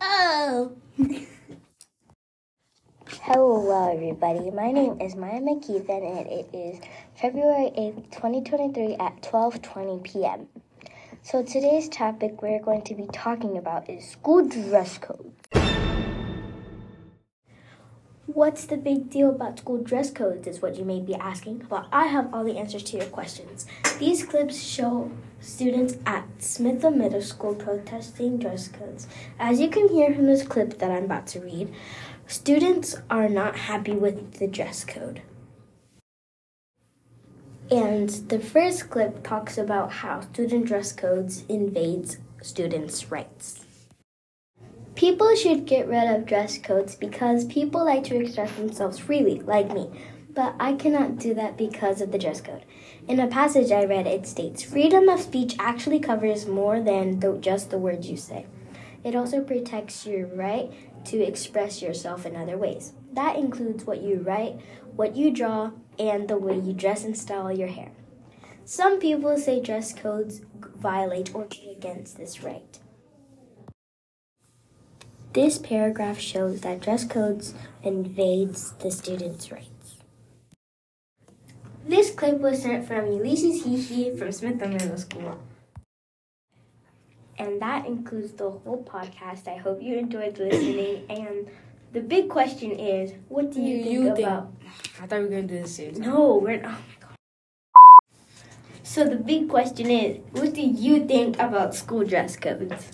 Oh. go! Hello, everybody. My name is Maya McKeithen, and it is February 8th, 2023 at 12:20 p.m. So today's topic we're going to be talking about is school dress code. What's the big deal about school dress codes is what you may be asking, but I have all the answers to your questions. These clips show students at Smithville Middle School protesting dress codes. As you can hear from this clip that I'm about to read, students are not happy with the dress code. And the first clip talks about how student dress codes invades students' rights. People should get rid of dress codes because people like to express themselves freely, like me. But I cannot do that because of the dress code. In a passage I read, it states freedom of speech actually covers more than the, just the words you say. It also protects your right to express yourself in other ways. That includes what you write, what you draw, and the way you dress and style your hair. Some people say dress codes violate or go against this right. This paragraph shows that dress codes invades the students' rights. This clip was sent from Ulysses Hihi from Smithville Middle School. And that includes the whole podcast. I hope you enjoyed listening. and the big question is, what do you, you think you about? Think, I thought we were gonna do this soon. No, we're not. Oh so the big question is, what do you think about school dress codes?